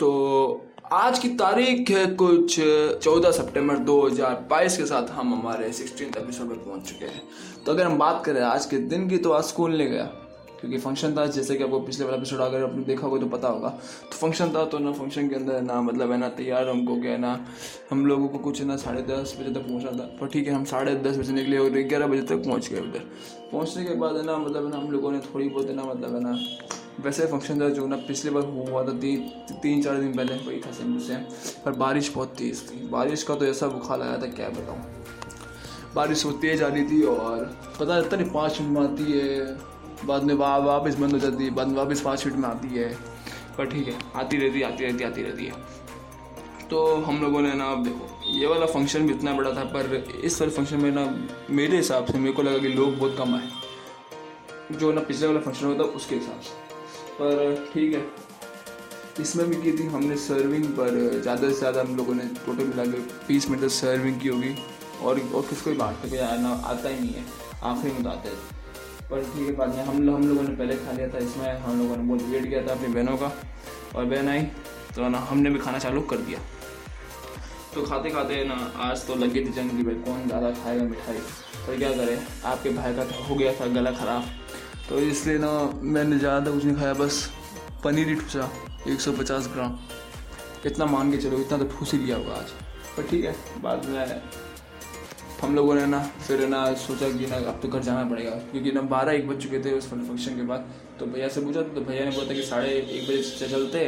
तो आज की तारीख है कुछ चौदह सितंबर 2022 के साथ हम हमारे सिक्सटीन एपिसोड में पहुँच चुके हैं। तो अगर हम बात करें आज के दिन की तो आज स्कूल नहीं गया, क्योंकि फ़ंक्शन था, जैसे कि आपको पिछले वाला एपिसोड अगर आपने देखा होगा तो पता होगा। तो फ़ंक्शन था तो ना फ़ंक्शन के अंदर ना मतलब है ना तैयार हमको क्या है ना, हम लोगों को कुछ ना साढ़े दस बजे तक पहुँचा था। पर ठीक है, हम साढ़े दस बजे निकले और ग्यारह बजे तक पहुँच गए उधर। पहुँचने के बाद है ना मतलब है ना, हम लोगों ने थोड़ी बहुत है ना मतलब है ना वैसे फ़ंक्शन था जो ना पिछले बार हुआ था तीन तीन चार दिन पहले वही था सेम टू सेम पर बारिश बहुत तेज़ थी। बारिश का तो ऐसा बुखार आया था क्या बताऊँ। बारिश बहुत तेज़ आ रही थी और पता चलता नहीं पाँच मिनट में आती है बाद में वा, वापस बंद हो जाती है बाद में वापस पाँच मिनट में आती है। पर ठीक है आती रहती आती रहती आती रहती है। तो हम लोगों ने ना देखो ये वाला फ़ंक्शन भी इतना बड़ा था पर इस वाले फ़ंक्शन में ना मेरे हिसाब से मेरे को लगा कि लोग बहुत कम आए। जो ना पिछले वाला फ़ंक्शन होता उसके हिसाब से। पर ठीक है। इसमें भी की थी हमने सर्विंग पर, ज़्यादा से ज़्यादा हम लोगों ने टोटल मिला के बीस मिनट सर्विंग की होगी। और और किसको भी बांटते कोई आना आता ही नहीं है। आखिरी में तो आते हैं। पर ठीक है, बाद में हम हम लोगों ने पहले खा लिया था, इसमें हम लोगों ने बहुत वेट किया था अपनी बहनों का। और बहन आई तो ना, हमने भी खाना चालू कर दिया। तो खाते खाते ना, आज तो लगी थी जंग की भाई, कौन ज़्यादा खाएगा मिठाई। पर क्या करें, आपके भाई का हो गया था, गला ख़राब। तो इसलिए ना, मैंने ज़्यादा कुछ नहीं खाया, बस पनीर ही ठूसा, एक सौ पचास ग्राम। इतना मान के चलो, इतना तो ठूस ही लिया होगा आज। पर ठीक है, बाद में हम लोगों ने ना, फिर ना सोचा कि ना, अब तो घर जाना पड़ेगा। क्योंकि ना बारह एक बज चुके थे उस फ़ंक्शन के बाद। तो भैया से पूछा तो भैया ने बोला कि साढ़े एक बजे से चलते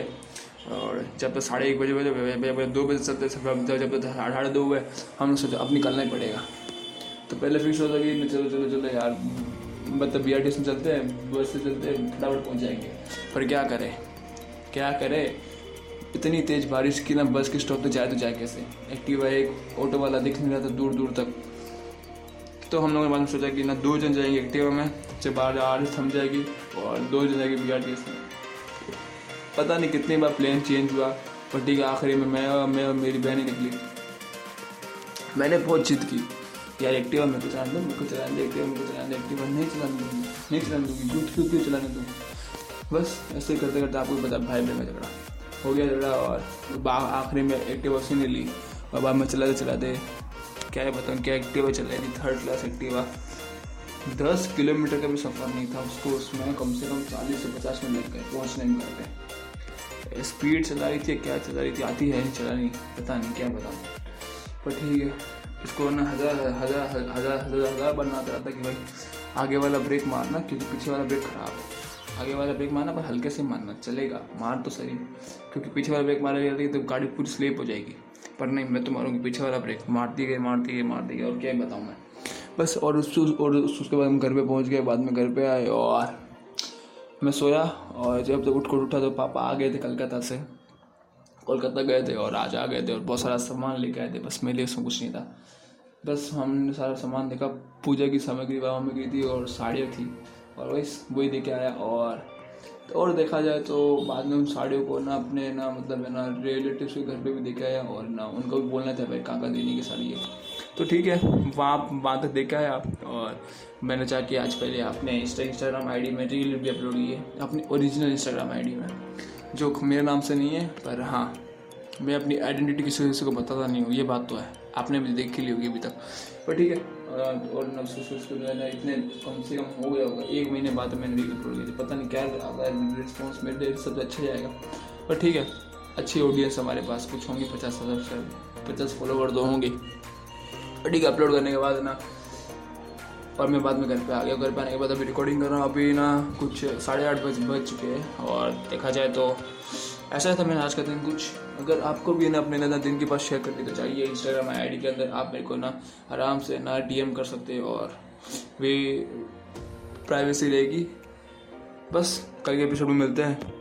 और जब तक साढ़े एक बजे बजे, भैया भैया दो बजे चलते जब जब तक साढ़े दो हुए, हम सोचा, अब निकलना ही पड़ेगा। तो पहले फिक्स होता कि चलो चलो चलो यार मतलब बी आर टी चलते हैं, बस से चलते हैं, फटाफट पहुँच जाएँगे। पर क्या करें? क्या करें? इतनी तेज़ बारिश की ना बस के स्टॉप तक जाए तो जाए कैसे? एक्टिवा एक ऑटो वाला दिख नहीं रहा था दूर दूर तक। तो हम लोगों ने बाद में सोचा कि ना दो जन जाएँगे एक्टिवा में, जब बार आर थम जाएगी और दो जन जाएँगे बी आर टी में पता नहीं कितनी बार प्लेन चेंज हुआ पर ठीक है, आखिरी में मैं और मैं और मेरी बहन निकली। मैंने बहुत जिद की। यार एक्टिवा मेरे को चलाने दो, मेरे को चलाने दे एक्टिवा मेरे को चलाने दे एक्टिवा नहीं चलाने दूँगी, नहीं चलाने दूँगी क्यों क्यों क्यों चलाने दूँ? बस ऐसे करते करते आपको पता भाई बहन में झगड़ा। हो गया झगड़ा और आखिरी में एक्टिवा उसी ने ली। और बाद में चलाते चलाते क्या है बताऊँ, क्या एक्टिवा चल रही थी थर्ड क्लास एक्टिवा दस किलोमीटर का भी सफ़र नहीं था उसको, उसमें कम से कम चालीस से पचास मिनट लग गए, पहुँचने में घर पे स्पीड चला रही थी, क्या चला रही थी, आती है, चला नहीं, पता नहीं, क्या बताऊँ। पर ठीक है। इसको ना हज़ार हज़ार हज़ार हज़ार हज़ार बार बनना रहता कि भाई आगे वाला ब्रेक मारना, क्योंकि पीछे वाला ब्रेक ख़राब है। आगे वाला ब्रेक मारना, पर हल्के से मारना, चलेगा, मार तो सही। क्योंकि पीछे वाला ब्रेक मारा जाएगी तो गाड़ी पूरी स्लिप हो जाएगी। पर नहीं, मैं तो मारूँगी, पीछे वाला ब्रेक मारती गई मारती गई मारती गई, और क्या बताऊँ मैं। बस, और उस और उसके बाद हम घर पे पहुँच गए, बाद में घर पे आए, और मैं सोया, और जब तक उठ कर उठा तो पापा आ गए थे कलकत्ता से। कोलकाता गए थे और आज आ गए थे और बहुत सारा सामान लेके आए थे। बस मेरे लिए उसमें कुछ नहीं था। बस हमने सारा सामान देखा। पूजा की सामग्री, बाबा में गई थी और साड़ियाँ थी। और वही वही दे के आया और तो और देखा जाए तो बाद में उन साड़ियों को ना अपने, ना मतलब है ना रिलेटिव के घर पे भी देखे आया और ना उनको भी बोलना था, भाई काका देने की साड़ी? है तो ठीक है, वहाँ वहाँ तक देखा आया और मैंने चाहा कि आज पहले आपने इंस्टा, इंस्टाग्राम आई में रील भी अपलोड की है। अपनी ओरिजिनल इंस्टाग्राम आई में। जो मेरे नाम से नहीं है, पर हाँ मैं अपनी आइडेंटिटी किसी किसी को बताता नहीं हूँ, ये बात तो है। आपने भी देखी ली होगी अभी तक। पर ठीक है, और ना, इतने कम से कम हो गया होगा। एक महीने बाद मैंने रील अपलोड की पता नहीं क्या आता है रिस्पॉन्स मेरे लिए सब अच्छा जाएगा पर ठीक है, अच्छी ऑडियंस हमारे पास, कुछ होंगी पचास हज़ार, पचास फॉलोवर दो होंगे। पर ठीक है अपलोड करने के बाद ना और मैं बाद में घर पे आ गया। घर पे आने के बाद अभी रिकॉर्डिंग कर रहा हूँ। अभी ना कुछ साढ़े आठ बज बज चुके हैं और देखा जाए तो ऐसा था मैंने आज का दिन कुछ। अगर आपको भी ना अपने ना दिन के पास शेयर करनी तो चाहिए इंस्टाग्राम आईडी के अंदर। आप मेरे को ना आराम से ना डीएम कर सकते हो और भी प्राइवेसी रहेगी। बस कल के एपिसोड में मिलते हैं।